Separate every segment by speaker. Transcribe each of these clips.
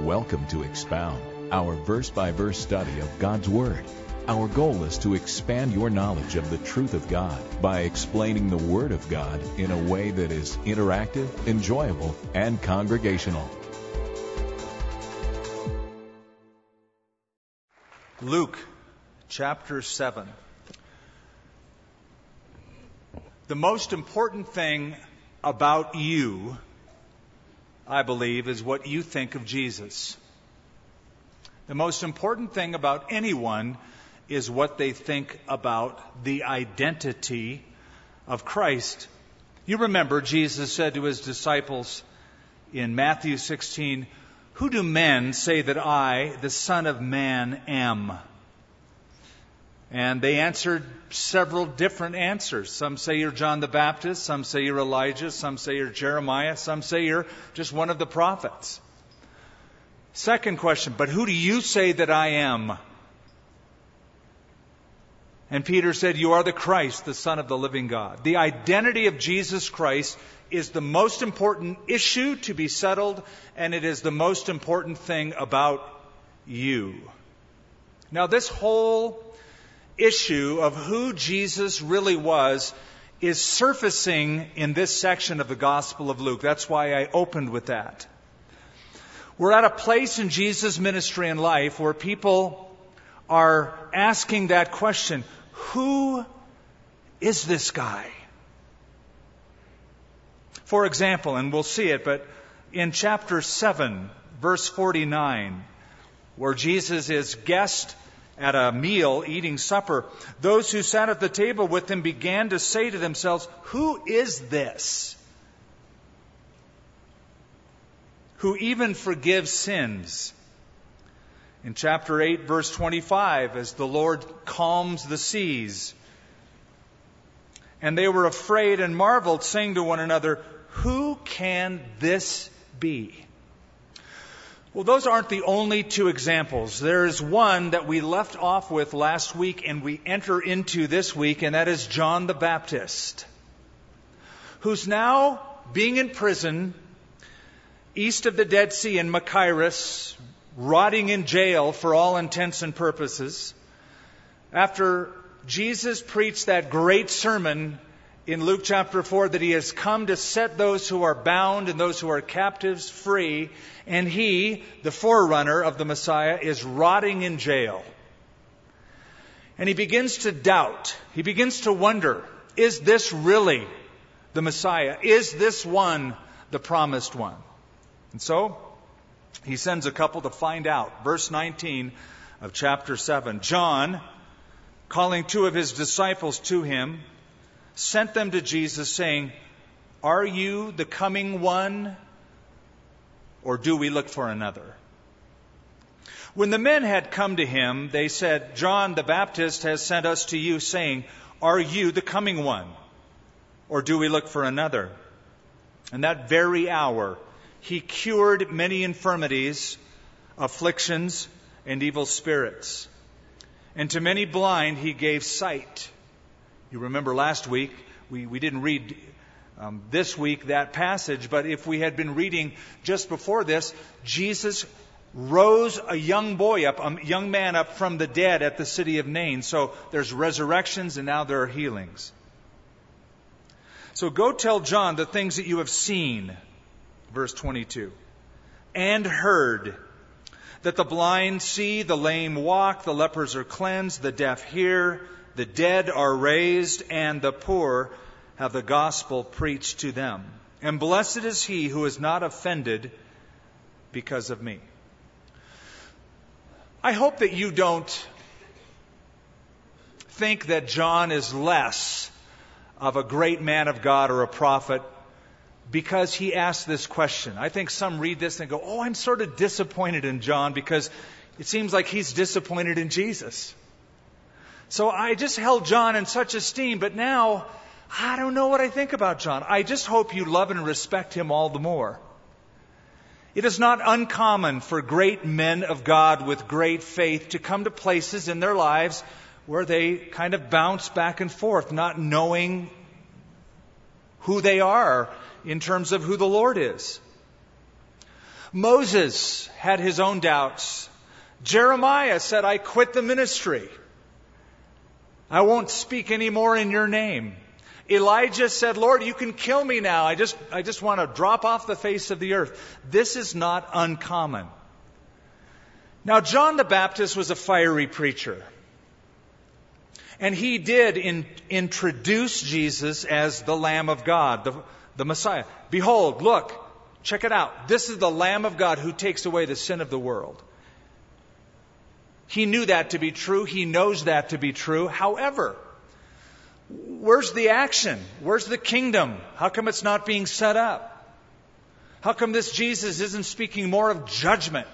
Speaker 1: Welcome to Expound, our verse by verse study of God's Word. Our goal is to expand your knowledge of the truth of God by explaining the Word of God in a way that is interactive, enjoyable, and congregational.
Speaker 2: Luke chapter 7. The most important thing about you, I believe, is what you think of Jesus. The most important thing about anyone is what they think about the identity of Christ. You remember Jesus said to his disciples in Matthew 16, Who do men say that I, the Son of Man, am? And they answered several different answers. Some say you're John the Baptist, some say you're Elijah, some say you're Jeremiah, some say you're just one of the prophets. Second question, but who do you say that I am? And Peter said, You are the Christ, the Son of the living God. The identity of Jesus Christ is the most important issue to be settled, and it is the most important thing about you. Now, this whole issue of who Jesus really was is surfacing in this section of the Gospel of Luke. That's why I opened with that. We're at a place in Jesus' ministry and life where people are asking that question who is this guy? For example, and we'll see it, but in chapter 7, verse 49, where Jesus is guest at a meal eating supper, those who sat at the table with him began to say to themselves, Who is this? Who even forgives sins in chapter 8, verse 25, as the Lord calms the seas. And they were afraid and marveled, saying to one another, Who can this be? Well, those aren't the only two examples. There is one that we left off with last week and we enter into this week, and that is John the Baptist, who's now being in prison east of the Dead Sea in Machaerus, rotting in jail for all intents and purposes. After Jesus preached that great sermon in Luke chapter 4 that he has come to set those who are bound and those who are captives free, and he, the forerunner of the Messiah, is rotting in jail. And he begins to doubt. He begins to wonder, is this really the Messiah? Is this one the promised one? And so, he sends a couple to find out. Verse 19 of chapter 7. John, calling two of his disciples to him, sent them to Jesus, saying, Are you the coming one, or do we look for another? When the men had come to him, they said, John the Baptist has sent us to you, saying, Are you the coming one, or do we look for another? And that very hour, he cured many infirmities, afflictions, and evil spirits. And to many blind he gave sight. You remember last week, we, we didn't read um, this week that passage, but if we had been reading just before this, Jesus rose a young boy up, a young man up from the dead at the city of Nain. So there's resurrections and now there are healings. So go tell John the things that you have seen verse 22. And heard that the blind see, the lame walk, the lepers are cleansed, the deaf hear, the dead are raised, and the poor have the gospel preached to them. And blessed is he who is not offended because of me. I hope that you don't think that John is less of a great man of God or a prophet because he asked this question. I think some read this and go, Oh, I'm sort of disappointed in John because it seems like he's disappointed in Jesus. So I just held John in such esteem, but now I don't know what I think about John. I just hope you love and respect him all the more. It is not uncommon for great men of God with great faith to come to places in their lives where they kind of bounce back and forth, not knowing who they are in terms of who the Lord is. Moses had his own doubts. Jeremiah said, I quit the ministry. I won't speak anymore in your name. Elijah said, Lord, you can kill me now. I just, I just want to drop off the face of the earth. This is not uncommon. Now, John the Baptist was a fiery preacher. And he did in, introduce Jesus as the Lamb of God, the, the Messiah. Behold, look, check it out. This is the Lamb of God who takes away the sin of the world. He knew that to be true. He knows that to be true. However, where's the action? Where's the kingdom? How come it's not being set up? How come this Jesus isn't speaking more of judgment?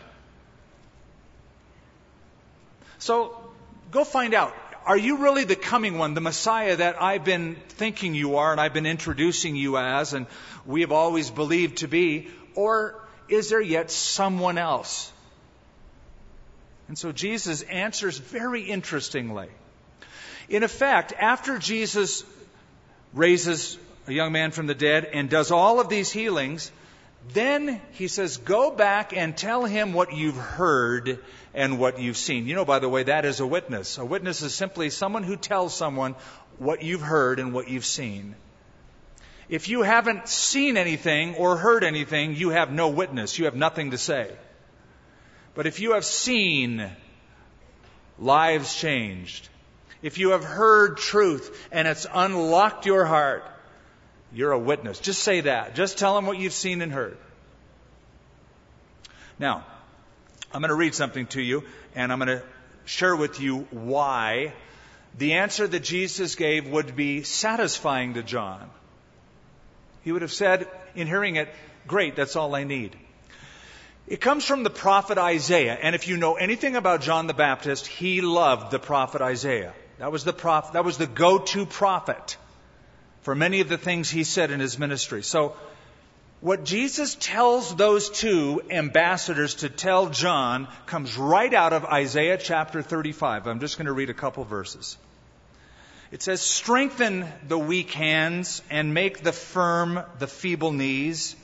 Speaker 2: So go find out. Are you really the coming one, the Messiah that I've been thinking you are and I've been introducing you as and we have always believed to be? Or is there yet someone else? And so Jesus answers very interestingly. In effect, after Jesus raises a young man from the dead and does all of these healings, then he says, Go back and tell him what you've heard and what you've seen. You know, by the way, that is a witness. A witness is simply someone who tells someone what you've heard and what you've seen. If you haven't seen anything or heard anything, you have no witness. You have nothing to say. But if you have seen lives changed, if you have heard truth and it's unlocked your heart, you're a witness. Just say that. Just tell them what you've seen and heard. Now, I'm going to read something to you, and I'm going to share with you why the answer that Jesus gave would be satisfying to John. He would have said, in hearing it, Great, that's all I need. It comes from the prophet Isaiah, and if you know anything about John the Baptist, he loved the prophet Isaiah. That was the that was the go-to prophet for many of the things he said in his ministry. So, what Jesus tells those two ambassadors to tell John comes right out of Isaiah chapter 35. I'm just going to read a couple verses. It says, Strengthen the weak hands and make the firm the feeble knees.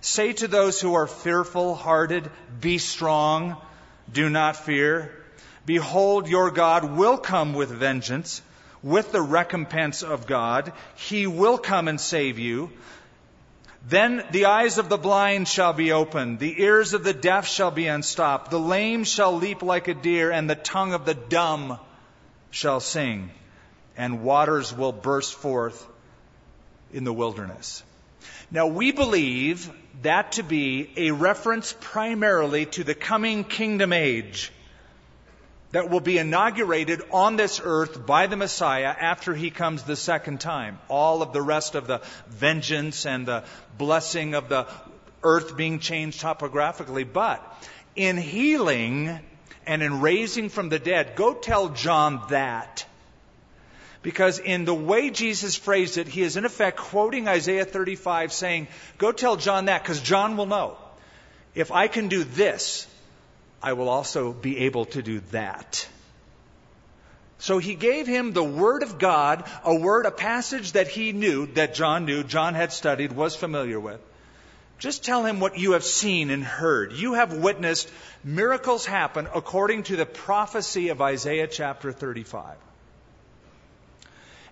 Speaker 2: Say to those who are fearful hearted, Be strong, do not fear. Behold, your God will come with vengeance with the recompense of God. He will come and save you. Then the eyes of the blind shall be opened, the ears of the deaf shall be unstopped, the lame shall leap like a deer, and the tongue of the dumb shall sing, and waters will burst forth in the wilderness. Now we believe that to be a reference primarily to the coming kingdom age that will be inaugurated on this earth by the Messiah after he comes the second time. All of the rest of the vengeance and the blessing of the earth being changed topographically. But in healing and in raising from the dead, go tell John that. Because in the way Jesus phrased it, he is in effect quoting Isaiah 35 saying, go tell John that because John will know. If I can do this, I will also be able to do that. So he gave him the Word of God, a word, a passage that he knew, that John knew, John had studied, was familiar with. Just tell him what you have seen and heard. You have witnessed miracles happen according to the prophecy of Isaiah chapter 35.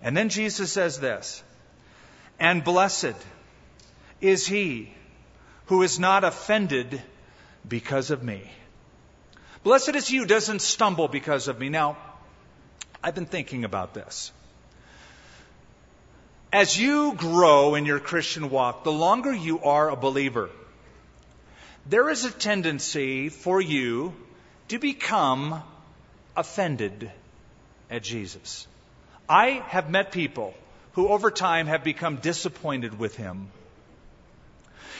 Speaker 2: And then Jesus says this, and blessed is he who is not offended because of me. Blessed is he who doesn't stumble because of me. Now, I've been thinking about this. As you grow in your Christian walk, the longer you are a believer, there is a tendency for you to become offended at Jesus. I have met people who over time have become disappointed with him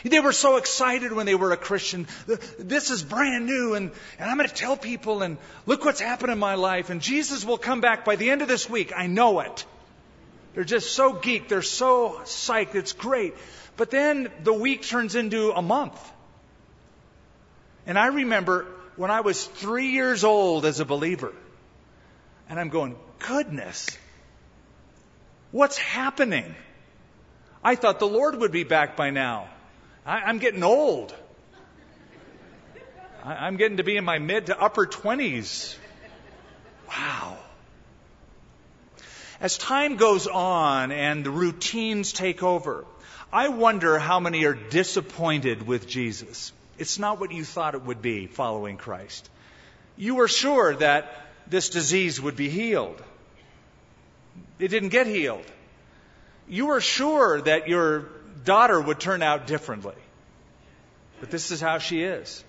Speaker 2: they were so excited when they were a Christian. This is brand new, and, and I'm going to tell people, and look what's happened in my life, and Jesus will come back by the end of this week. I know it. They're just so geeked. They're so psyched. It's great. But then the week turns into a month. And I remember when I was three years old as a believer, and I'm going, goodness, what's happening? I thought the Lord would be back by now. I, am getting old. I'm getting to be in my mid to upper 20s. Wow. As time goes on and the routines take over, I wonder how many are disappointed with Jesus. It's not what you thought it would be following Christ. You were sure that this disease would be healed. It didn't get healed. You were sure that your daughter would turn out differently. But this is how she is.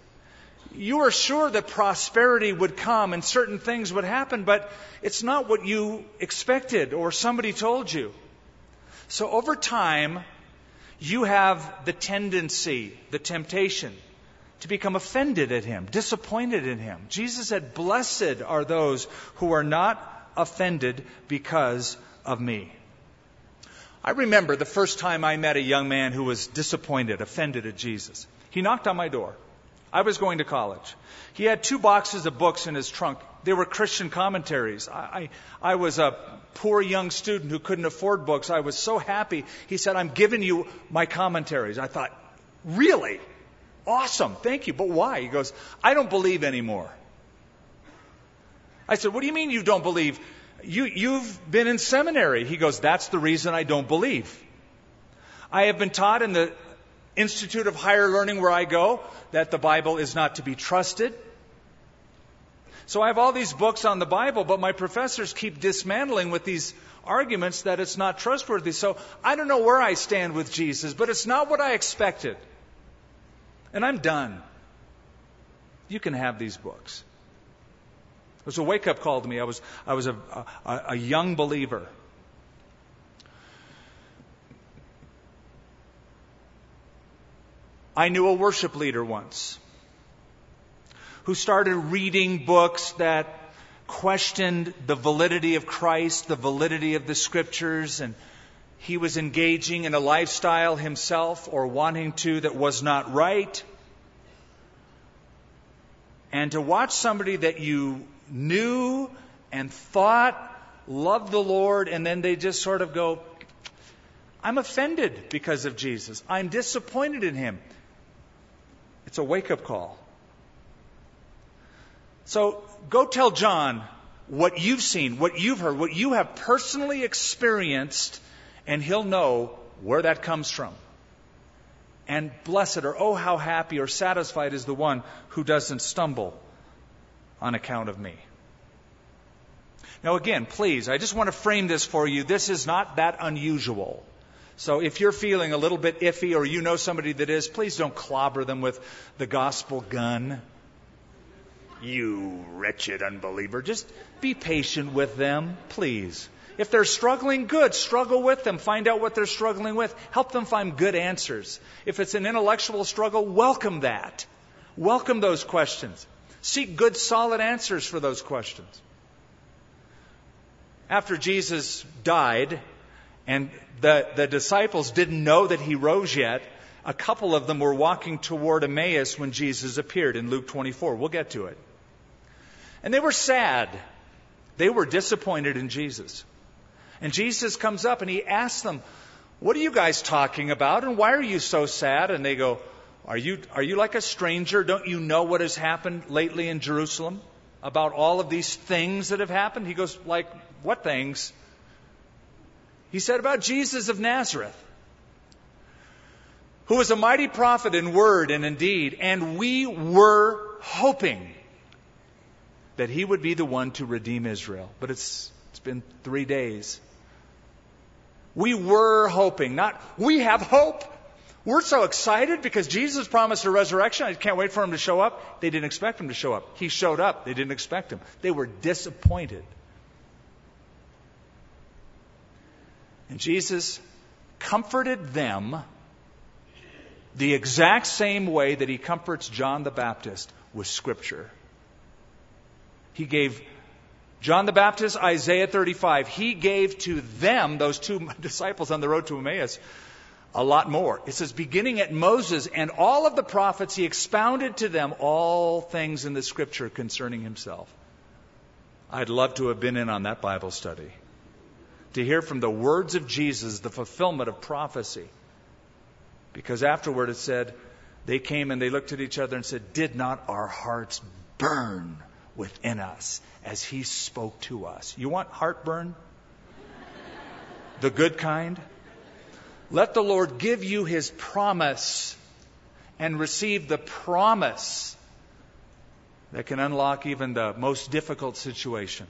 Speaker 2: You were sure that prosperity would come and certain things would happen, but it's not what you expected or somebody told you. So over time, you have the tendency, the temptation to become offended at him, disappointed in him. Jesus said, Blessed are those who are not offended because of me. I remember the first time I met a young man who was disappointed, offended at Jesus. He knocked on my door. I was going to college. He had two boxes of books in his trunk. They were Christian commentaries. I, I, I, was a poor young student who couldn't afford books. I was so happy. He said, I'm giving you my commentaries. I thought, really? Awesome. Thank you. But why? He goes, I don't believe anymore. I said, What do you mean you don't believe? You, you've been in seminary. He goes, That's the reason I don't believe. I have been taught in the Institute of Higher Learning where I go that the Bible is not to be trusted. So I have all these books on the Bible, but my professors keep dismantling with these arguments that it's not trustworthy. So I don't know where I stand with Jesus, but it's not what I expected. And I'm done. You can have these books. It was a wake up call to me. I was, I was a, a, a young believer. I knew a worship leader once who started reading books that questioned the validity of Christ, the validity of the scriptures, and he was engaging in a lifestyle himself or wanting to that was not right. And to watch somebody that you knew and thought loved the Lord, and then they just sort of go, I'm offended because of Jesus. I'm disappointed in him. It's a wake up call. So go tell John what you've seen, what you've heard, what you have personally experienced, and he'll know where that comes from. And blessed or oh, how happy or satisfied is the one who doesn't stumble on account of me. Now, again, please, I just want to frame this for you. This is not that unusual. So if you're feeling a little bit iffy or you know somebody that is, please don't clobber them with the gospel gun. You wretched unbeliever. Just be patient with them, please. If they're struggling, good. Struggle with them. Find out what they're struggling with. Help them find good answers. If it's an intellectual struggle, welcome that. Welcome those questions. Seek good, solid answers for those questions. After Jesus died, and the, the disciples didn't know that he rose yet. A couple of them were walking toward Emmaus when Jesus appeared in Luke 24. We'll get to it. And they were sad. They were disappointed in Jesus. And Jesus comes up and he asks them, What are you guys talking about? And why are you so sad? And they go, Are you, are you like a stranger? Don't you know what has happened lately in Jerusalem? About all of these things that have happened? He goes, Like, what things? He said about Jesus of Nazareth, who was a mighty prophet in word and in deed, and we were hoping that he would be the one to redeem Israel. But it's, it's been three days. We were hoping, not we have hope. We're so excited because Jesus promised a resurrection. I can't wait for him to show up. They didn't expect him to show up. He showed up. They didn't expect him. They were disappointed. And Jesus comforted them the exact same way that he comforts John the Baptist with Scripture. He gave John the Baptist Isaiah 35. He gave to them, those two disciples on the road to Emmaus, a lot more. It says, beginning at Moses and all of the prophets, he expounded to them all things in the Scripture concerning himself. I'd love to have been in on that Bible study to hear from the words of Jesus the fulfillment of prophecy. Because afterward it said, they came and they looked at each other and said, Did not our hearts burn within us as he spoke to us? You want heartburn? the good kind? Let the Lord give you his promise and receive the promise that can unlock even the most difficult situation.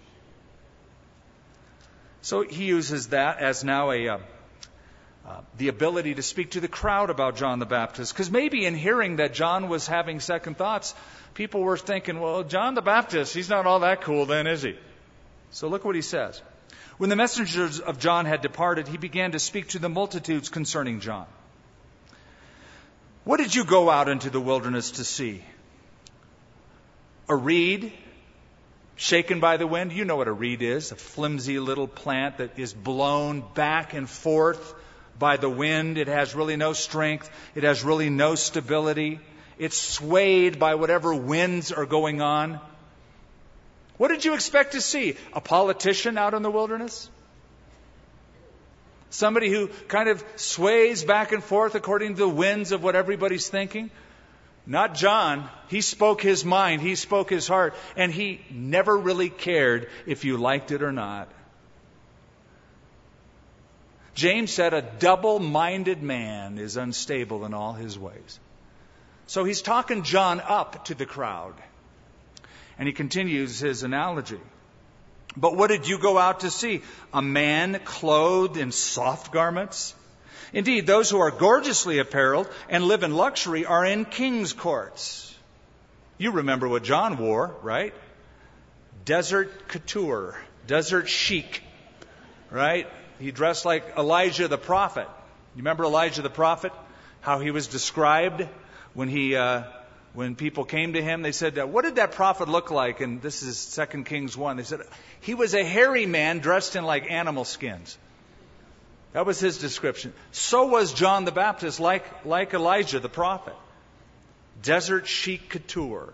Speaker 2: So he uses that as now a uh, uh, the ability to speak to the crowd about John the Baptist. Because maybe in hearing that John was having second thoughts, people were thinking, well, John the Baptist, he's not all that cool then, is he? So look what he says. When the messengers of John had departed, he began to speak to the multitudes concerning John. What did you go out into the wilderness to see? A reed shaken by the wind? You know what a reed is a flimsy little plant that is blown back and forth by the wind. It has really no strength, it has really no stability. It's swayed by whatever winds are going on. What did you expect to see? A politician out in the wilderness? Somebody who kind of sways back and forth according to the winds of what everybody's thinking? Not John. He spoke his mind, he spoke his heart, and he never really cared if you liked it or not. James said, A double minded man is unstable in all his ways. So he's talking John up to the crowd. And he continues his analogy. But what did you go out to see? A man clothed in soft garments? Indeed, those who are gorgeously apparelled and live in luxury are in king's courts. You remember what John wore, right? Desert couture, desert chic, right? He dressed like Elijah the prophet. You remember Elijah the prophet? How he was described when he uh, when people came to him, they said, What did that prophet look like? And this is 2 Kings 1. They said, He was a hairy man dressed in like animal skins. That was his description. So was John the Baptist, like, like Elijah the prophet. Desert chic couture.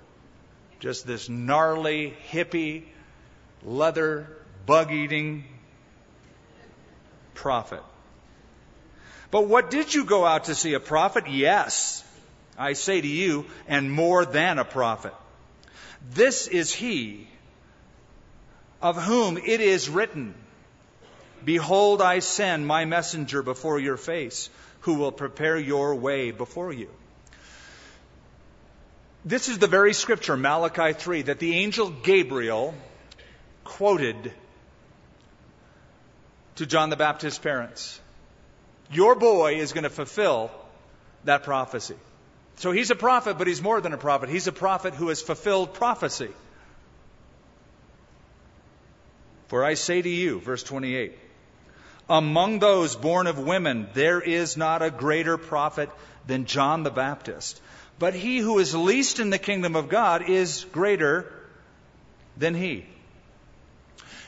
Speaker 2: Just this gnarly, hippie, leather, bug eating prophet. But what did you go out to see? A prophet? Yes. I say to you, and more than a prophet. This is he of whom it is written, Behold, I send my messenger before your face, who will prepare your way before you. This is the very scripture, Malachi 3, that the angel Gabriel quoted to John the Baptist's parents. Your boy is going to fulfill that prophecy. So he's a prophet, but he's more than a prophet. He's a prophet who has fulfilled prophecy. For I say to you, verse 28, among those born of women, there is not a greater prophet than John the Baptist. But he who is least in the kingdom of God is greater than he.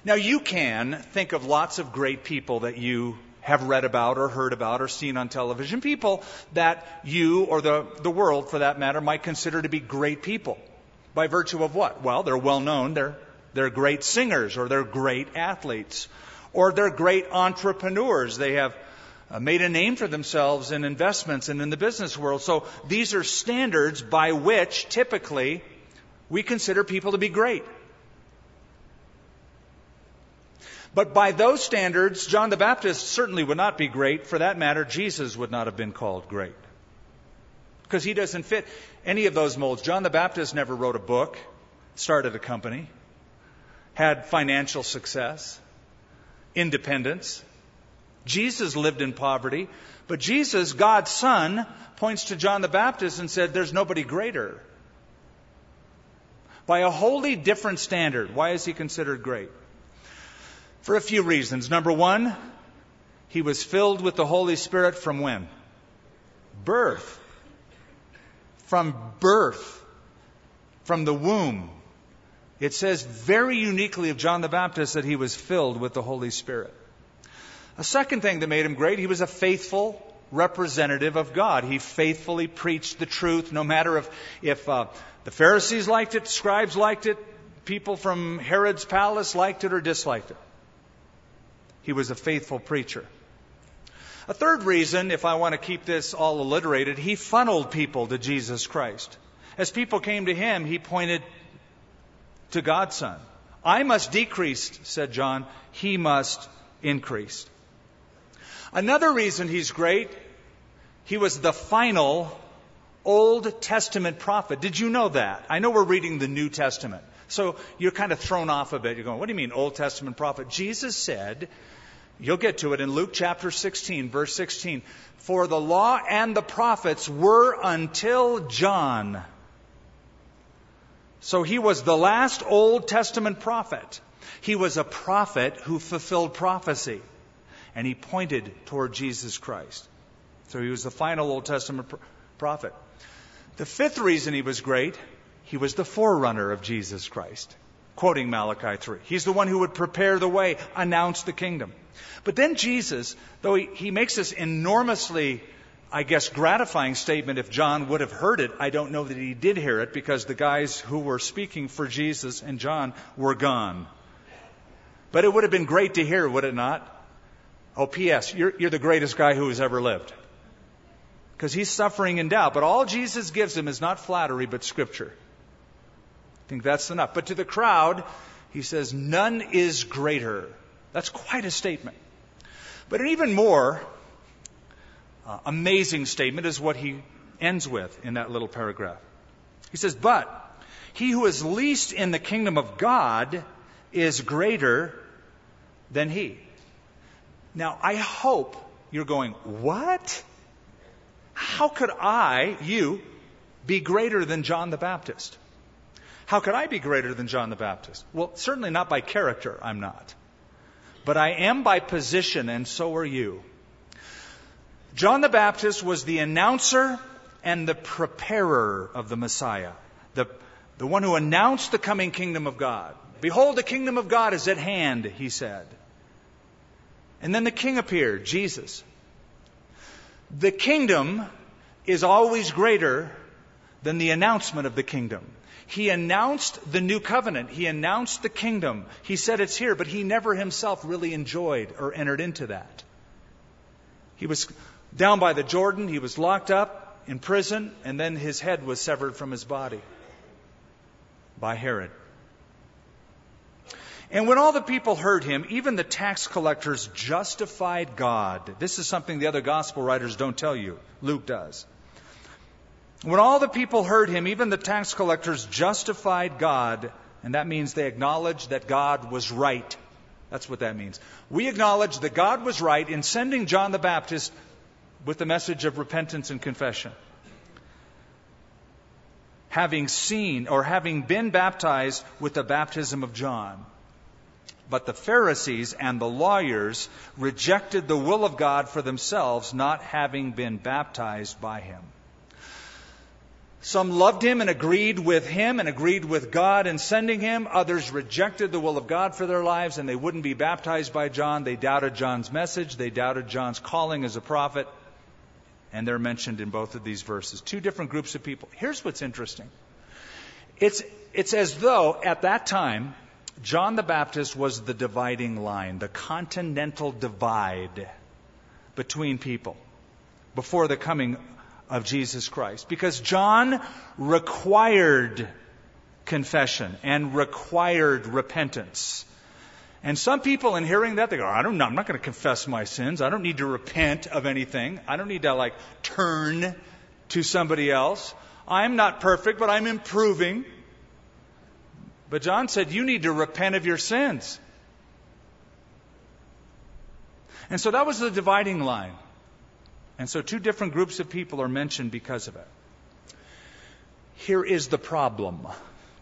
Speaker 2: Now, you can think of lots of great people that you have read about or heard about or seen on television. People that you or the, the world, for that matter, might consider to be great people. By virtue of what? Well, they're well known. They're, they're great singers or they're great athletes or they're great entrepreneurs. They have uh, made a name for themselves in investments and in the business world. So these are standards by which typically we consider people to be great. But by those standards, John the Baptist certainly would not be great. For that matter, Jesus would not have been called great. Because he doesn't fit any of those molds. John the Baptist never wrote a book, started a company, had financial success, independence. Jesus lived in poverty. But Jesus, God's Son, points to John the Baptist and said, There's nobody greater. By a wholly different standard. Why is he considered great? For a few reasons. Number one, he was filled with the Holy Spirit from when? Birth. From birth. From the womb. It says very uniquely of John the Baptist that he was filled with the Holy Spirit. A second thing that made him great, he was a faithful representative of God. He faithfully preached the truth, no matter if, if uh, the Pharisees liked it, scribes liked it, people from Herod's palace liked it or disliked it. He was a faithful preacher. A third reason, if I want to keep this all alliterated, he funneled people to Jesus Christ. As people came to him, he pointed to God's Son. I must decrease, said John, he must increase. Another reason he's great, he was the final Old Testament prophet. Did you know that? I know we're reading the New Testament. So you're kind of thrown off a bit. You're going, what do you mean, Old Testament prophet? Jesus said, you'll get to it in Luke chapter 16, verse 16. For the law and the prophets were until John. So he was the last Old Testament prophet. He was a prophet who fulfilled prophecy. And he pointed toward Jesus Christ. So he was the final Old Testament prophet. The fifth reason he was great he was the forerunner of Jesus Christ. Quoting Malachi 3. He's the one who would prepare the way, announce the kingdom. But then Jesus, though he, he makes this enormously, I guess, gratifying statement, if John would have heard it, I don't know that he did hear it because the guys who were speaking for Jesus and John were gone. But it would have been great to hear, would it not? Oh, P.S., you're, you're the greatest guy who has ever lived. Because he's suffering in doubt. But all Jesus gives him is not flattery, but scripture. I think that's enough. But to the crowd, he says, None is greater. That's quite a statement. But an even more uh, amazing statement is what he ends with in that little paragraph. He says, But he who is least in the kingdom of God is greater than he. Now, I hope you're going, What? How could I, you, be greater than John the Baptist? How could I be greater than John the Baptist? Well, certainly not by character, I'm not. But I am by position, and so are you. John the Baptist was the announcer and the preparer of the Messiah, the, the one who announced the coming kingdom of God. Behold, the kingdom of God is at hand, he said. And then the king appeared, Jesus. The kingdom is always greater than the announcement of the kingdom. He announced the new covenant. He announced the kingdom. He said it's here, but he never himself really enjoyed or entered into that. He was down by the Jordan. He was locked up in prison, and then his head was severed from his body by Herod. And when all the people heard him, even the tax collectors justified God. This is something the other gospel writers don't tell you. Luke does. When all the people heard him, even the tax collectors justified God, and that means they acknowledged that God was right. That's what that means. We acknowledge that God was right in sending John the Baptist with the message of repentance and confession. Having seen or having been baptized with the baptism of John. But the Pharisees and the lawyers rejected the will of God for themselves, not having been baptized by him. Some loved him and agreed with him and agreed with God in sending him. Others rejected the will of God for their lives and they wouldn't be baptized by John. They doubted John's message. They doubted John's calling as a prophet. And they're mentioned in both of these verses. Two different groups of people. Here's what's interesting. It's, it's as though at that time, John the Baptist was the dividing line, the continental divide between people before the coming of Jesus Christ. Because John required confession and required repentance. And some people, in hearing that, they go, I don't know, I'm not going to confess my sins. I don't need to repent of anything. I don't need to, like, turn to somebody else. I'm not perfect, but I'm improving. But John said, You need to repent of your sins. And so that was the dividing line. And so two different groups of people are mentioned because of it. Here is the problem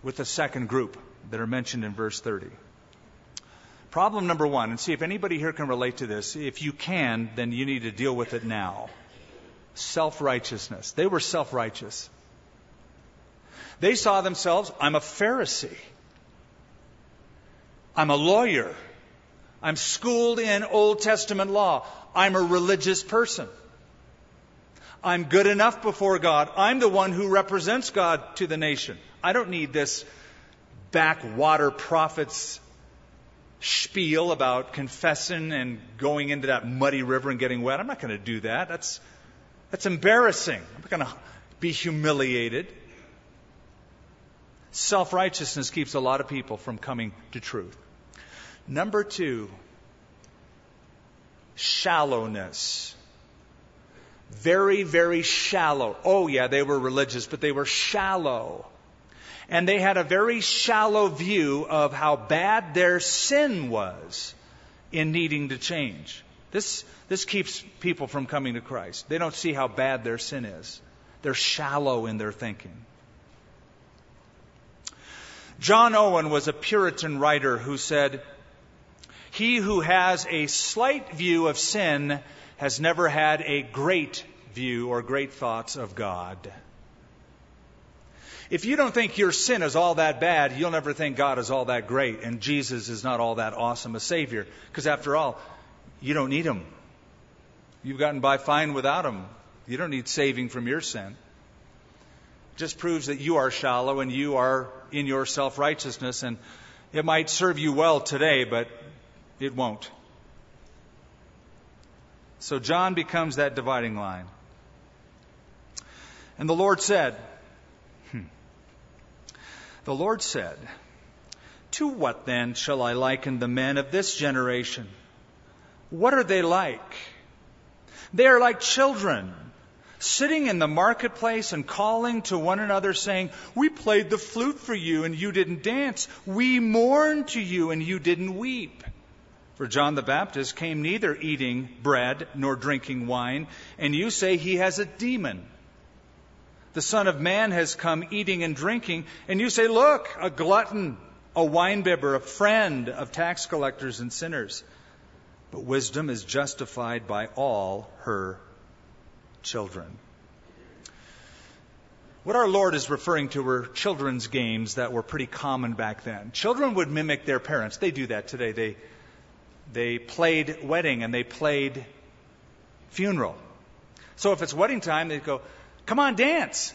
Speaker 2: with the second group that are mentioned in verse 30. Problem number one, and see if anybody here can relate to this. If you can, then you need to deal with it now. Self righteousness. They were self righteous. They saw themselves, I'm a Pharisee. I'm a lawyer. I'm schooled in Old Testament law. I'm a religious person. I'm good enough before God. I'm the one who represents God to the nation. I don't need this backwater prophet's spiel about confessing and going into that muddy river and getting wet. I'm not going to do that. That's, that's embarrassing. I'm not going to be humiliated. Self righteousness keeps a lot of people from coming to truth. Number two, shallowness. Very, very shallow. Oh, yeah, they were religious, but they were shallow. And they had a very shallow view of how bad their sin was in needing to change. This, this keeps people from coming to Christ. They don't see how bad their sin is. They're shallow in their thinking. John Owen was a Puritan writer who said, He who has a slight view of sin has never had a great view or great thoughts of God. If you don't think your sin is all that bad, you'll never think God is all that great and Jesus is not all that awesome a Savior. Because after all, you don't need Him. You've gotten by fine without Him. You don't need saving from your sin. It just proves that you are shallow and you are in your self righteousness, and it might serve you well today, but it won't. So John becomes that dividing line. And the Lord said, hmm. the Lord said, To what then shall I liken the men of this generation? What are they like? They are like children sitting in the marketplace and calling to one another, saying, We played the flute for you and you didn't dance. We mourned to you and you didn't weep. For John the Baptist came neither eating bread nor drinking wine, and you say he has a demon the Son of Man has come eating and drinking, and you say, Look, a glutton, a winebibber, a friend of tax collectors and sinners. But wisdom is justified by all her children. What our Lord is referring to were children's games that were pretty common back then. Children would mimic their parents. They do that today. They, they played wedding and they played funeral. So if it's wedding time, they go, Come on, dance.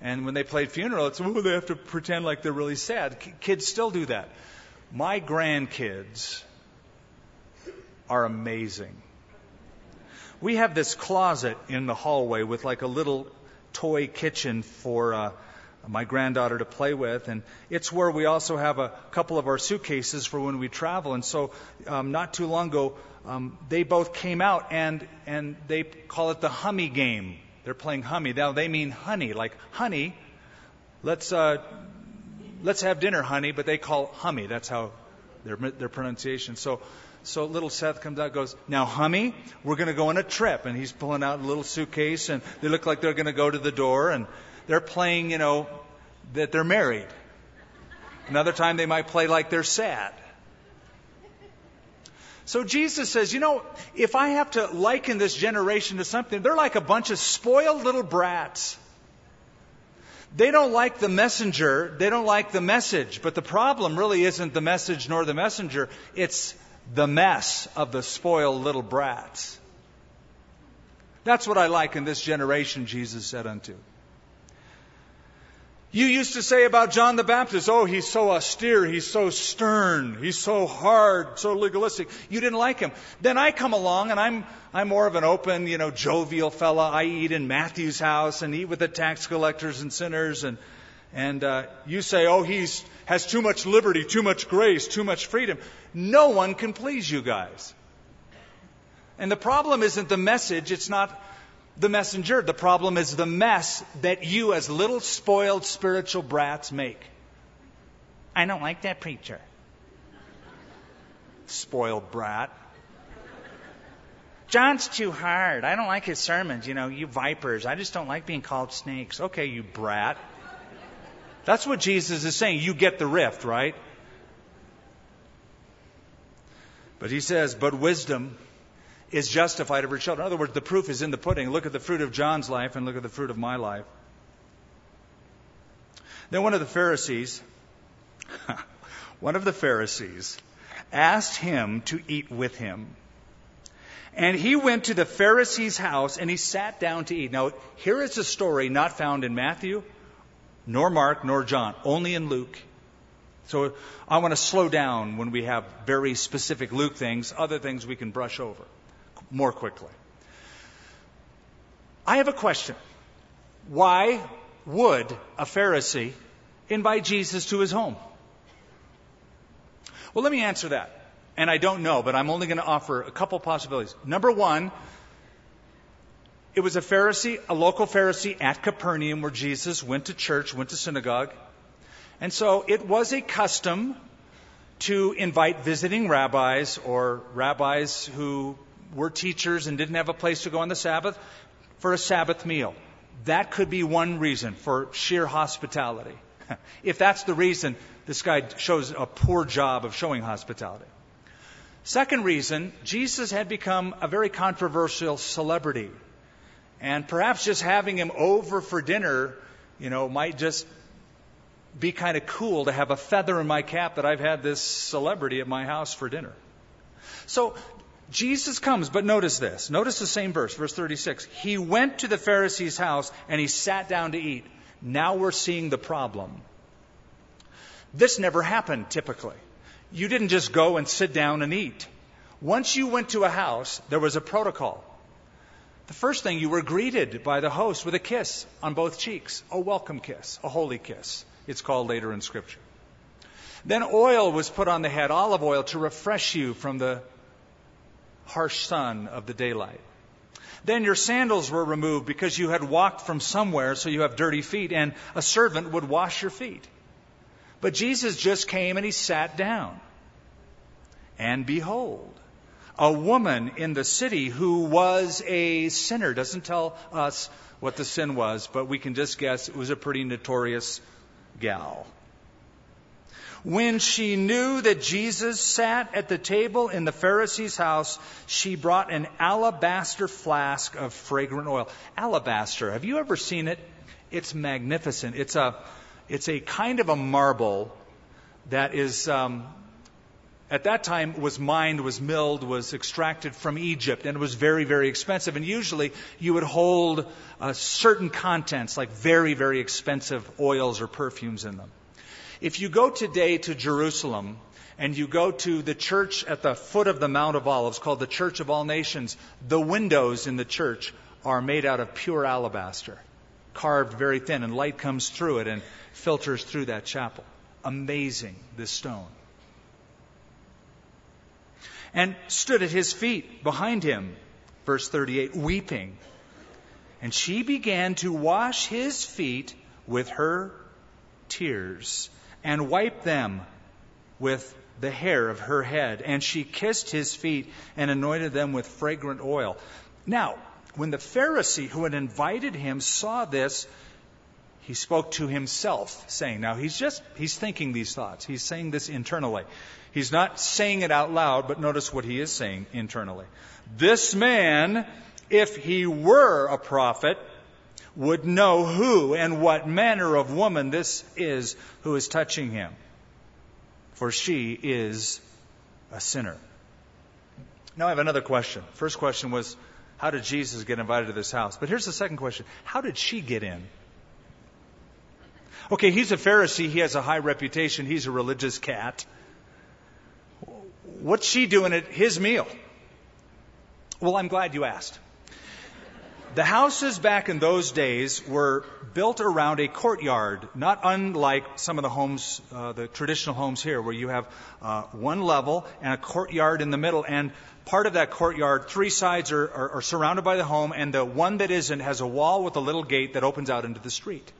Speaker 2: And when they played funeral, it's, oh, they have to pretend like they're really sad. Kids still do that. My grandkids are amazing. We have this closet in the hallway with like a little toy kitchen for uh, my granddaughter to play with, and it's where we also have a couple of our suitcases for when we travel. And so, um, not too long ago, um, they both came out and and they call it the Hummy game. They're playing hummy. Now they mean honey, like honey. Let's uh, let's have dinner, honey. But they call hummy. That's how their their pronunciation. So. So little Seth comes out, goes, "Now, hummy, we're going to go on a trip." And he's pulling out a little suitcase, and they look like they're going to go to the door, and they're playing, you know, that they're married. Another time they might play like they're sad. So Jesus says, you know, if I have to liken this generation to something, they're like a bunch of spoiled little brats. They don't like the messenger, they don't like the message. But the problem really isn't the message nor the messenger, it's the mess of the spoiled little brats. That's what I like in this generation, Jesus said unto. You used to say about John the Baptist, oh, he's so austere, he's so stern, he's so hard, so legalistic. You didn't like him. Then I come along and I'm, I'm more of an open, you know, jovial fella. I eat in Matthew's house and eat with the tax collectors and sinners. And, and uh, you say, oh, he's has too much liberty, too much grace, too much freedom. No one can please you guys. And the problem isn't the message, it's not the messenger. The problem is the mess that you, as little spoiled spiritual brats, make. I don't like that preacher. Spoiled brat. John's too hard. I don't like his sermons. You know, you vipers. I just don't like being called snakes. Okay, you brat. That's what Jesus is saying. You get the rift, right? But he says, but wisdom is justified of her children. In other words, the proof is in the pudding. Look at the fruit of John's life and look at the fruit of my life. Then one of the Pharisees, one of the Pharisees asked him to eat with him. And he went to the Pharisee's house and he sat down to eat. Now, here is a story not found in Matthew, nor Mark, nor John, only in Luke. So I want to slow down when we have very specific Luke things. Other things we can brush over more quickly. I have a question. Why would a Pharisee invite Jesus to his home? Well, let me answer that. And I don't know, but I'm only going to offer a couple possibilities. Number one, it was a Pharisee, a local Pharisee at Capernaum where Jesus went to church, went to synagogue. And so it was a custom to invite visiting rabbis or rabbis who were teachers and didn't have a place to go on the Sabbath for a Sabbath meal. That could be one reason for sheer hospitality. if that's the reason, this guy shows a poor job of showing hospitality. Second reason, Jesus had become a very controversial celebrity. And perhaps just having him over for dinner, you know, might just be kind of cool to have a feather in my cap that I've had this celebrity at my house for dinner. So Jesus comes, but notice this. Notice the same verse, verse 36. He went to the Pharisee's house and he sat down to eat. Now we're seeing the problem. This never happened typically. You didn't just go and sit down and eat. Once you went to a house, there was a protocol. The first thing you were greeted by the host with a kiss on both cheeks, a welcome kiss, a holy kiss. It's called later in Scripture. Then oil was put on the head, olive oil, to refresh you from the harsh sun of the daylight. Then your sandals were removed because you had walked from somewhere, so you have dirty feet, and a servant would wash your feet. But Jesus just came and he sat down. And behold, a woman in the city who was a sinner. Doesn't tell us what the sin was, but we can just guess it was a pretty notorious gal. When she knew that Jesus sat at the table in the Pharisee's house, she brought an alabaster flask of fragrant oil. Alabaster, have you ever seen it? It's magnificent. It's a, it's a kind of a marble that is um, at that time was mined, was milled, was extracted from Egypt, and it was very, very expensive. And usually you would hold uh, certain contents, like very, very expensive oils or perfumes in them. If you go today to Jerusalem and you go to the church at the foot of the Mount of Olives called the Church of All Nations, the windows in the church are made out of pure alabaster, carved very thin, and light comes through it and filters through that chapel. Amazing, this stone and stood at his feet behind him. Verse 38, weeping. And she began to wash his feet with her tears and wiped them with the hair of her head. And she kissed his feet and anointed them with fragrant oil. Now, when the Pharisee who had invited him saw this, he spoke to himself, saying, Now he's just, he's thinking these thoughts. He's saying this internally. He's not saying it out loud, but notice what he is saying internally. This man, if he were a prophet, would know who and what manner of woman this is who is touching him. For she is a sinner. Now I have another question. First question was, how did Jesus get invited to this house? But here's the second question. How did she get in? Okay, he's a Pharisee. He has a high reputation. He's a religious cat. What's she doing at his meal? Well, I'm glad you asked. The houses back in those days were built around a courtyard, not unlike some of the homes, uh, the traditional homes here, where you have uh, one level and a courtyard in the middle. And part of that courtyard, three sides are, are, are surrounded by the home, and the one that isn't has a wall with a little gate that opens out into the street.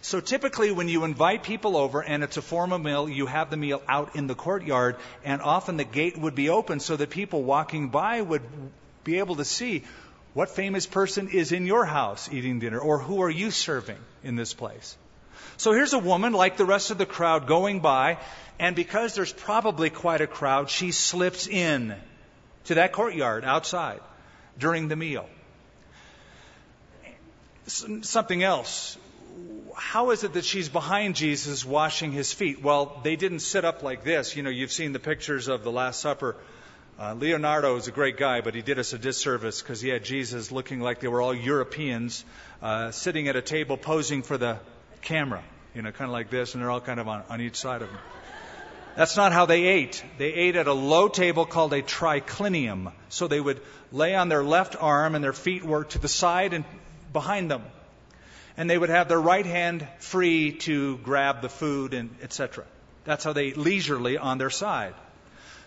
Speaker 2: So typically, when you invite people over and it's a formal meal, you have the meal out in the courtyard, and often the gate would be open so that people walking by would be able to see what famous person is in your house eating dinner, or who are you serving in this place. So here's a woman, like the rest of the crowd, going by, and because there's probably quite a crowd, she slips in to that courtyard outside during the meal. Something else how is it that she's behind Jesus washing his feet? Well, they didn't sit up like this. You know, you've seen the pictures of the Last Supper. Uh, Leonardo is a great guy, but he did us a disservice because he had Jesus looking like they were all Europeans uh, sitting at a table posing for the camera. You know, kind of like this, and they're all kind of on, on each side of him. That's not how they ate. They ate at a low table called a triclinium. So they would lay on their left arm and their feet were to the side and behind them. And they would have their right hand free to grab the food and etc. That's how they leisurely on their side.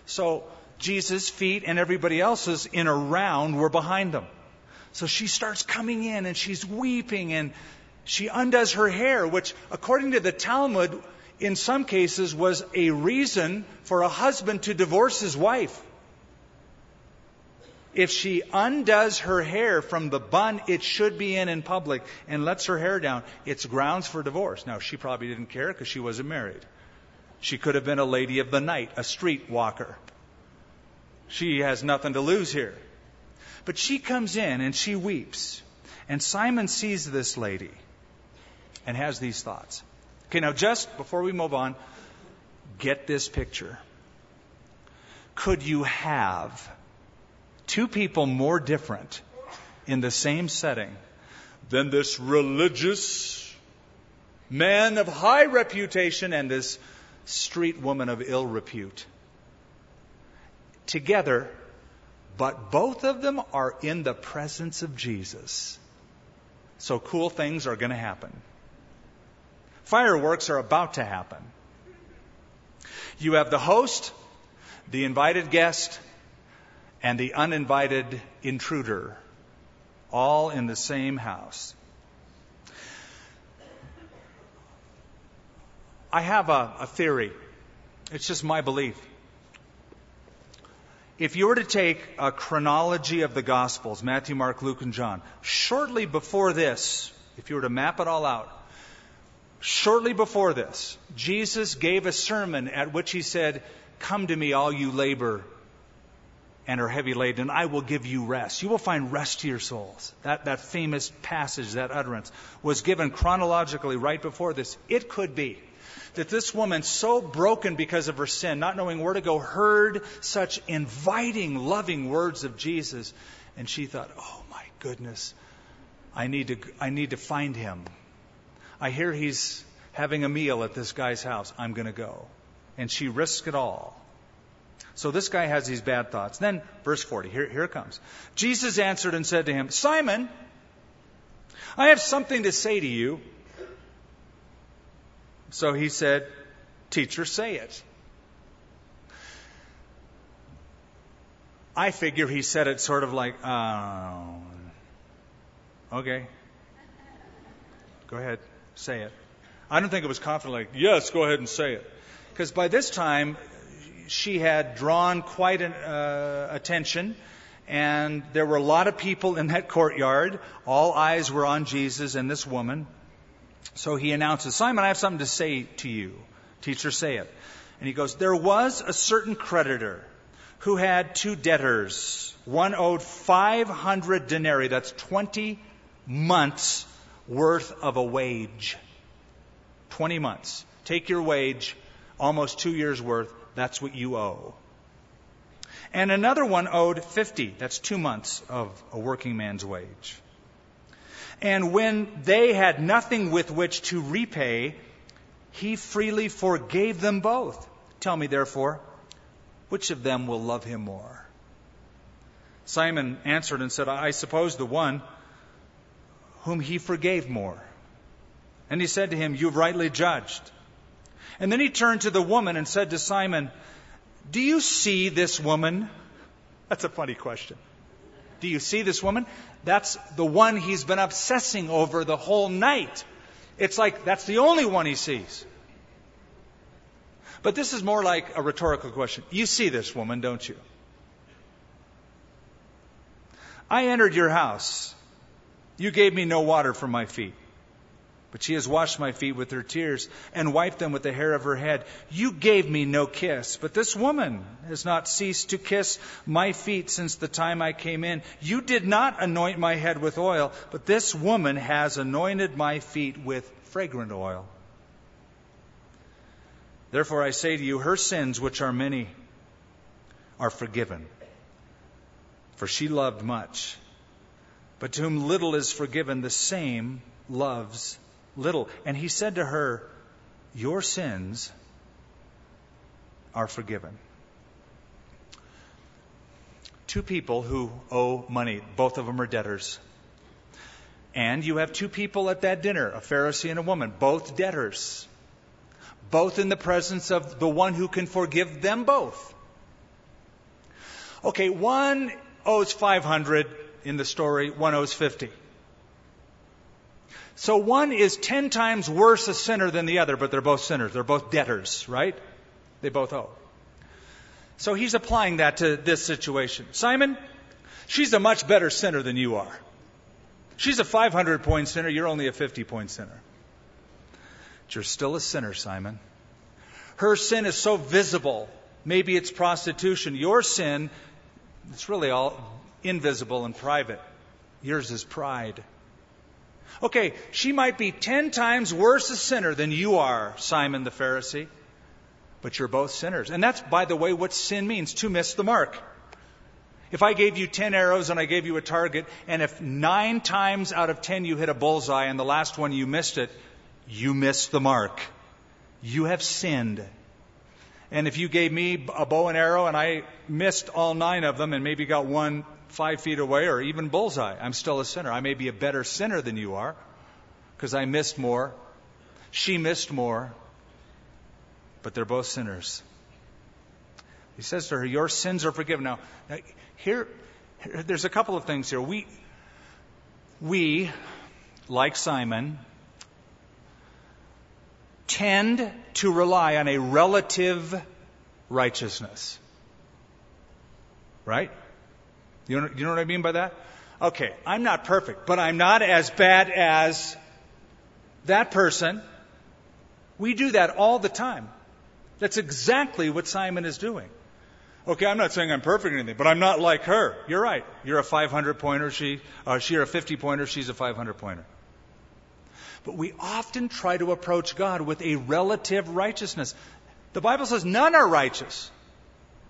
Speaker 2: So Jesus' feet and everybody else's in a round were behind them. So she starts coming in and she's weeping and she undoes her hair, which according to the Talmud in some cases was a reason for a husband to divorce his wife. If she undoes her hair from the bun it should be in in public and lets her hair down, it's grounds for divorce. Now, she probably didn't care because she wasn't married. She could have been a lady of the night, a street walker. She has nothing to lose here. But she comes in and she weeps. And Simon sees this lady and has these thoughts. Okay, now just before we move on, get this picture. Could you have two people more different in the same setting than this religious man of high reputation and this street woman of ill repute? Together, but both of them are in the presence of Jesus. So cool things are going to happen. Fireworks are about to happen. You have the host, the invited guest, and the uninvited intruder, all in the same house. I have a, a, theory. It's just my belief. If you were to take a chronology of the Gospels, Matthew, Mark, Luke, and John, shortly before this, if you were to map it all out, Shortly before this, Jesus gave a sermon at which he said, Come to me, all you labor and are heavy laden, and I will give you rest. You will find rest to your souls. That, that famous passage, that utterance, was given chronologically right before this. It could be that this woman, so broken because of her sin, not knowing where to go, heard such inviting, loving words of Jesus, and she thought, Oh my goodness, I need to, I need to find him. I hear he's having a meal at this guy's house. I'm going to go. And she risks it all. So this guy has these bad thoughts. Then, verse 40, here, here it comes. Jesus answered and said to him, Simon, I have something to say to you. So he said, Teacher, say it. I figure he said it sort of like, oh, okay. Go ahead. Say it. I don't think it was confident, like, yes, go ahead and say it. Because by this time, she had drawn quite an uh, attention, and there were a lot of people in that courtyard. All eyes were on Jesus and this woman. So he announces, Simon, I have something to say to you. Teacher, say it. And he goes, There was a certain creditor who had two debtors. One owed 500 denarii, that's 20 months worth of a wage. 20 months. Take your wage, almost two years worth, that's what you owe. And another one owed 50, that's two months of a working man's wage. And when they had nothing with which to repay, he freely forgave them both. Tell me, therefore, which of them will love him more? Simon answered and said, I suppose the one whom he forgave more. And he said to him, You've rightly judged. And then he turned to the woman and said to Simon, Do you see this woman? That's a funny question. Do you see this woman? That's the one he's been obsessing over the whole night. It's like that's the only one he sees. But this is more like a rhetorical question. You see this woman, don't you? I entered your house you gave me no water for my feet. But she has washed my feet with her tears and wiped them with the hair of her head. You gave me no kiss, but this woman has not ceased to kiss my feet since the time I came in. You did not anoint my head with oil, but this woman has anointed my feet with fragrant oil. Therefore I say to you, her sins, which are many, are forgiven. For she loved much. But to whom little is forgiven, the same loves little. And he said to her, Your sins are forgiven. Two people who owe money, both of them are debtors. And you have two people at that dinner, a Pharisee and a woman, both debtors, both in the presence of the one who can forgive them both. Okay, one owes 500 in the story, one owes 50. So one is 10 times worse a sinner than the other, but they're both sinners. They're both debtors, right? They both owe. So he's applying that to this situation. Simon, she's a much better sinner than you are. She's a 500 point sinner, you're only a 50 point sinner. But you're still a sinner, Simon. Her sin is so visible. Maybe it's prostitution. Your sin, it's really all invisible and private. Yours is pride. Okay, she might be ten times worse a sinner than you are, Simon the Pharisee, but you're both sinners. And that's, by the way, what sin means to miss the mark. If I gave you 10 arrows and I gave you a target, and if nine times out of 10 you hit a bullseye and the last one you missed it, you missed the mark. You have sinned. And if you gave me a bow and arrow and I missed all nine of them and maybe got one five feet away or even bullseye, I'm still a sinner. I may be a better sinner than you are because I missed more. She missed more. But they're both sinners. He says to her, Your sins are forgiven. Now, here, here, there's a couple of things here. We, we, like Simon, tend to rely on a relative righteousness. Right? You know, you know what I mean by that? Okay, I'm not perfect, but I'm not as bad as that person. We do that all the time. That's exactly what Simon is doing. Okay, I'm not saying I'm perfect or anything, but I'm not like her. You're right. You're a 500 pointer. She, uh, she's a 50 pointer. She's a 500 pointer. But we often try to approach God with a relative righteousness. The Bible says none are righteous.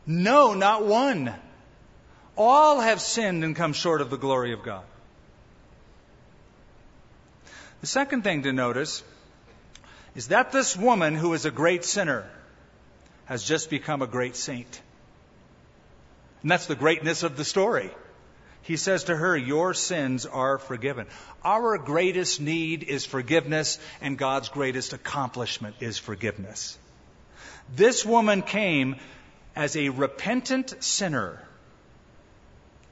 Speaker 2: No, not one. All have sinned and come short of the glory of God. The second thing to notice is that this woman who is a great sinner has just become a great saint. And that's the greatness of the story. He says to her, Your sins are forgiven. Our greatest need is forgiveness, and God's greatest accomplishment is forgiveness. This woman came as a repentant sinner,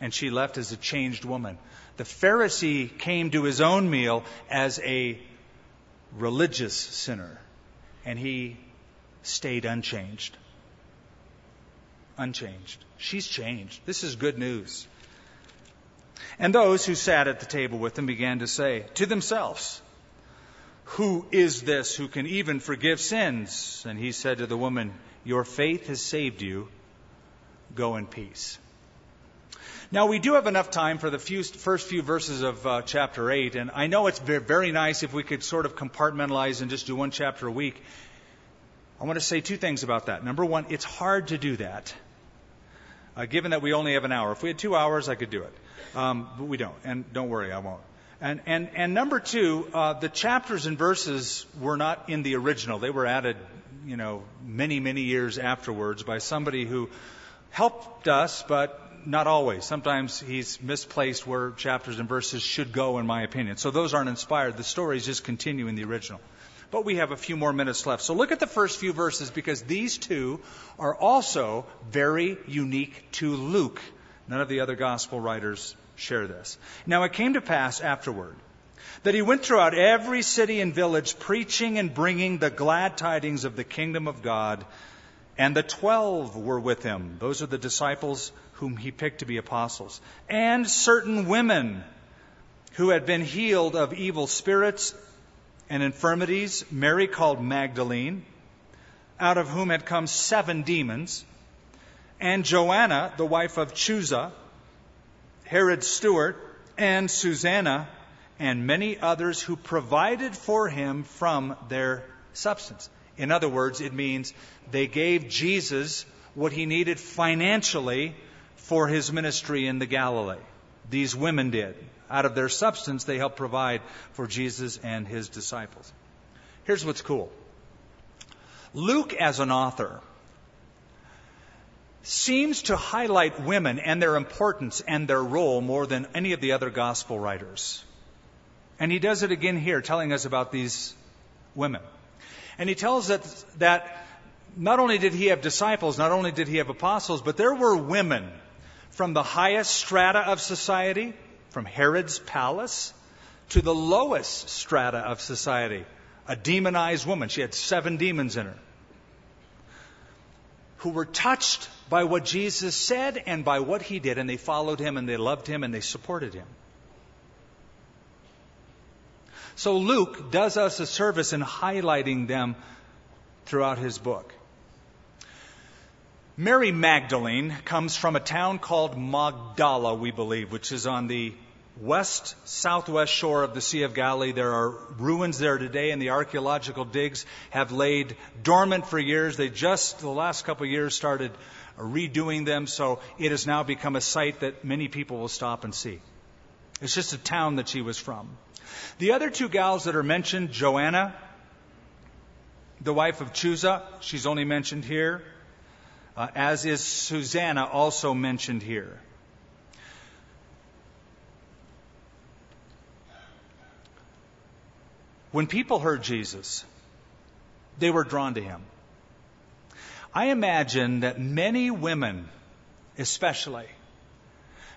Speaker 2: and she left as a changed woman. The Pharisee came to his own meal as a religious sinner, and he stayed unchanged unchanged. She's changed. This is good news. And those who sat at the table with him began to say to themselves, Who is this who can even forgive sins? And he said to the woman, Your faith has saved you. Go in peace. Now, we do have enough time for the few, first few verses of uh, chapter 8, and I know it's very nice if we could sort of compartmentalize and just do one chapter a week. I want to say two things about that. Number one, it's hard to do that uh, given that we only have an hour. If we had two hours, I could do it. Um, but we don't. And don't worry, I won't. And, and, and number two, uh, the chapters and verses were not in the original. They were added, you know, many, many years afterwards by somebody who helped us, but not always. Sometimes he's misplaced where chapters and verses should go, in my opinion. So those aren't inspired. The stories just continue in the original but we have a few more minutes left. So look at the first few verses because these two are also very unique to Luke. None of the other gospel writers share this. Now it came to pass afterward that he went throughout every city and village preaching and bringing the glad tidings of the kingdom of God. And the twelve were with him. Those are the disciples whom he picked to be apostles. And certain women who had been healed of evil spirits and infirmities, Mary called Magdalene, out of whom had come seven demons, and Joanna, the wife of Chuza, Herod's steward, and Susanna, and many others who provided for him from their substance. In other words, it means they gave Jesus what he needed financially for his ministry in the Galilee. These women did. Out of their substance, they help provide for Jesus and his disciples. Here's what's cool Luke, as an author, seems to highlight women and their importance and their role more than any of the other gospel writers. And he does it again here, telling us about these women. And he tells us that not only did he have disciples, not only did he have apostles, but there were women from the highest strata of society, from Herod's palace, to the lowest strata of society, a demonized woman. She had seven demons in her. Who were touched by what Jesus said and by what he did, and they followed him and they loved him and they supported him. So Luke does us a service in highlighting them throughout his book. Mary Magdalene comes from a town called Magdala, we believe, which is on the west southwest shore of the Sea of Galilee. There are ruins there today, and the archaeological digs have laid dormant for years. They just, the last couple of years, started redoing them, so it has now become a site that many people will stop and see. It's just a town that she was from. The other two gals that are mentioned, Joanna, the wife of Chuza, she's only mentioned here, uh, as is Susanna, also mentioned here. When people heard Jesus, they were drawn to him. I imagine that many women, especially,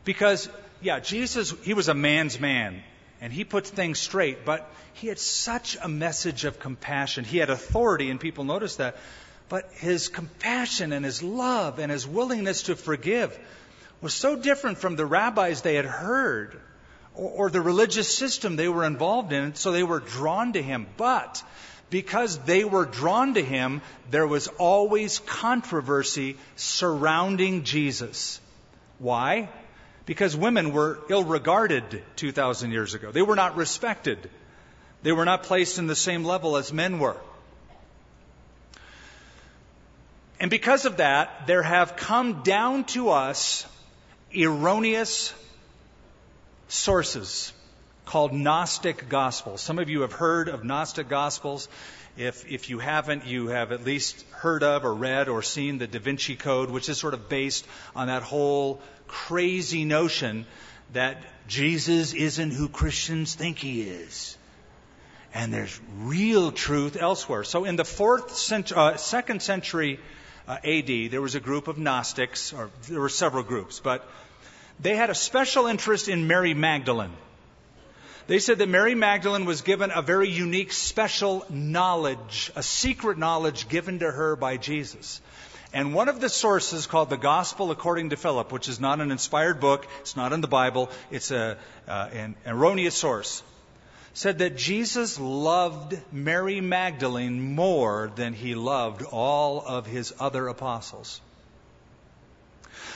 Speaker 2: because, yeah, Jesus, he was a man's man and he put things straight, but he had such a message of compassion. He had authority, and people noticed that. But his compassion and his love and his willingness to forgive was so different from the rabbis they had heard or, or the religious system they were involved in, so they were drawn to him. But because they were drawn to him, there was always controversy surrounding Jesus. Why? Because women were ill regarded 2,000 years ago. They were not respected. They were not placed in the same level as men were. And because of that, there have come down to us erroneous sources called Gnostic Gospels. Some of you have heard of Gnostic Gospels. If, if you haven't, you have at least heard of or read or seen the Da Vinci Code, which is sort of based on that whole crazy notion that Jesus isn't who Christians think he is. And there's real truth elsewhere. So in the fourth century, uh, second century uh, AD, there was a group of Gnostics, or there were several groups, but they had a special interest in Mary Magdalene. They said that Mary Magdalene was given a very unique, special knowledge, a secret knowledge given to her by Jesus. And one of the sources called the Gospel according to Philip, which is not an inspired book, it's not in the Bible, it's a, uh, an erroneous source, said that Jesus loved Mary Magdalene more than he loved all of his other apostles.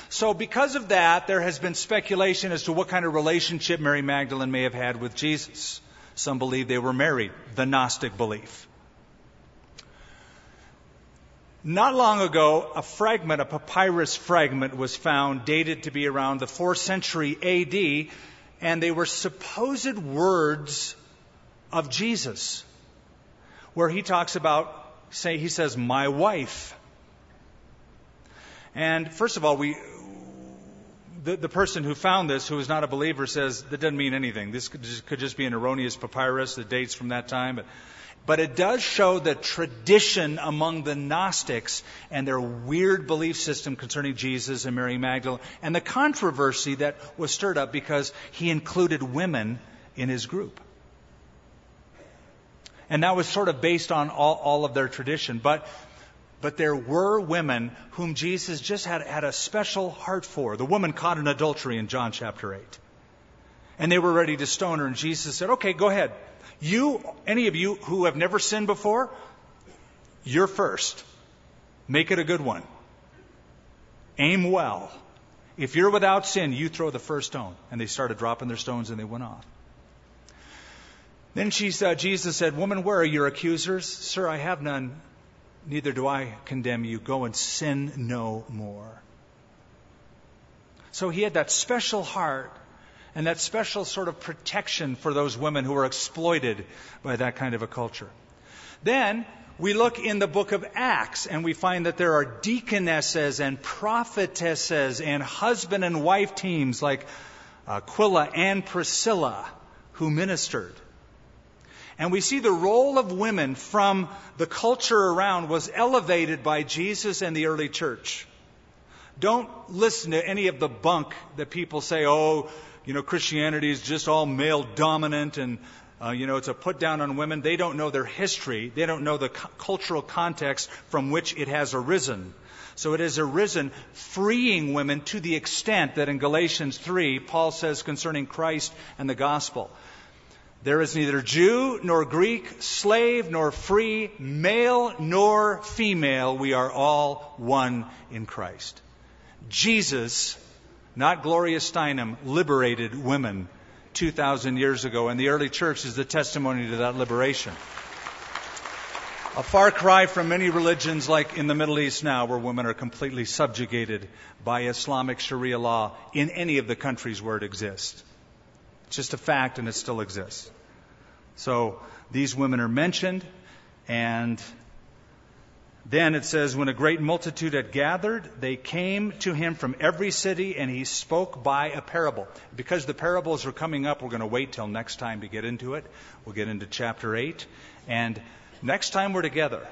Speaker 2: So, because of that, there has been speculation as to what kind of relationship Mary Magdalene may have had with Jesus. Some believe they were married, the Gnostic belief. Not long ago, a fragment, a papyrus fragment, was found dated to be around the 4th century AD, and they were supposed words of Jesus, where he talks about, say, he says, my wife. And first of all, we, the, the person who found this, who is not a believer, says that doesn't mean anything. This could just, could just be an erroneous papyrus that dates from that time. But, but it does show the tradition among the Gnostics and their weird belief system concerning Jesus and Mary Magdalene, and the controversy that was stirred up because he included women in his group. And that was sort of based on all, all of their tradition. But but there were women whom Jesus just had, had a special heart for. The woman caught in adultery in John chapter 8. And they were ready to stone her, and Jesus said, Okay, go ahead. You, any of you who have never sinned before, you're first. Make it a good one. Aim well. If you're without sin, you throw the first stone. And they started dropping their stones and they went off. Then she Jesus said, Woman, where are your accusers? Sir, I have none neither do I condemn you. Go and sin no more. So he had that special heart and that special sort of protection for those women who were exploited by that kind of a culture. Then, we look in the book of Acts and we find that there are deaconesses and prophetesses and husband and wife teams like Aquila and Priscilla who ministered. And we see the role of women from the culture around was elevated by Jesus and the early church. Don't listen to any of the bunk that people say, oh, you know, Christianity is just all male dominant and uh, you know, it's a put down on women. They don't know their history. They don't know the cu- cultural context from which it has arisen. So it has arisen freeing women to the extent that in Galatians 3, Paul says concerning Christ and the gospel, there is neither Jew nor Greek, slave nor free, male nor female. We are all one in Christ. Jesus, not Gloria Steinem, liberated women 2,000 years ago, and the early church is the testimony to that liberation. A far cry from many religions like in the Middle East now, where women are completely subjugated by Islamic Sharia law in any of the countries where it exists. It's just a fact and it still exists. So these women are mentioned, and then it says, When a great multitude had gathered, they came to him from every city, and he spoke by a parable. Because the parables are coming up, we're going to wait till next time to get into it. We'll get into chapter 8. And next time we're together,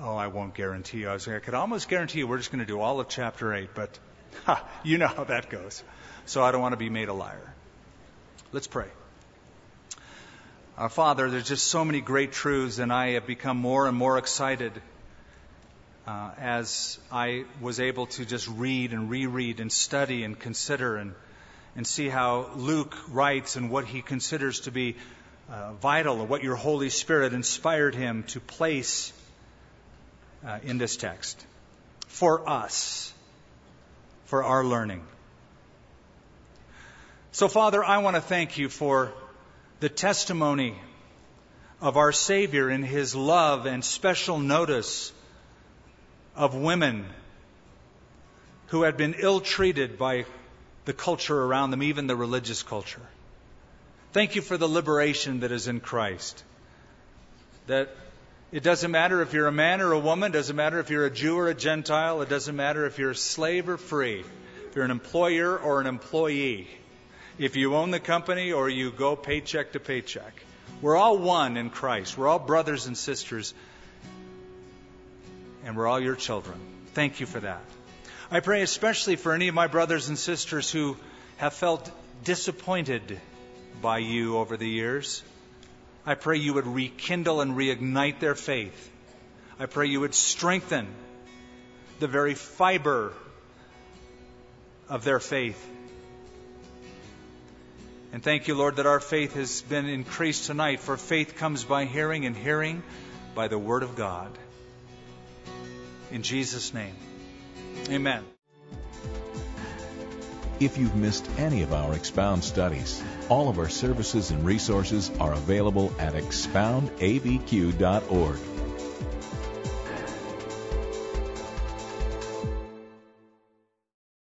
Speaker 2: oh, I won't guarantee you. I, was, I could almost guarantee you we're just going to do all of chapter 8, but ha, you know how that goes. So I don't want to be made a liar. Let's pray. Our Father, there's just so many great truths, and I have become more and more excited uh, as I was able to just read and reread and study and consider and, and see how Luke writes and what he considers to be uh, vital and what your Holy Spirit inspired him to place uh, in this text for us, for our learning. So, Father, I want to thank you for the testimony of our Savior in his love and special notice of women who had been ill treated by the culture around them, even the religious culture. Thank you for the liberation that is in Christ. That it doesn't matter if you're a man or a woman, it doesn't matter if you're a Jew or a Gentile, it doesn't matter if you're a slave or free, if you're an employer or an employee if you own the company or you go paycheck to paycheck. We're all one in Christ. We're all brothers and sisters, and we're all your children. Thank you for that. I pray especially for any of my brothers and sisters who have felt disappointed by you over the years. I pray you would rekindle and reignite their faith. I pray you would strengthen the very fiber of their faith and thank you, Lord, that our faith has been increased tonight, for faith comes by hearing, and hearing by the Word of God. In Jesus' name, amen.
Speaker 1: If you've missed any of our Expound studies, all of our services and resources are available at expoundabq.org.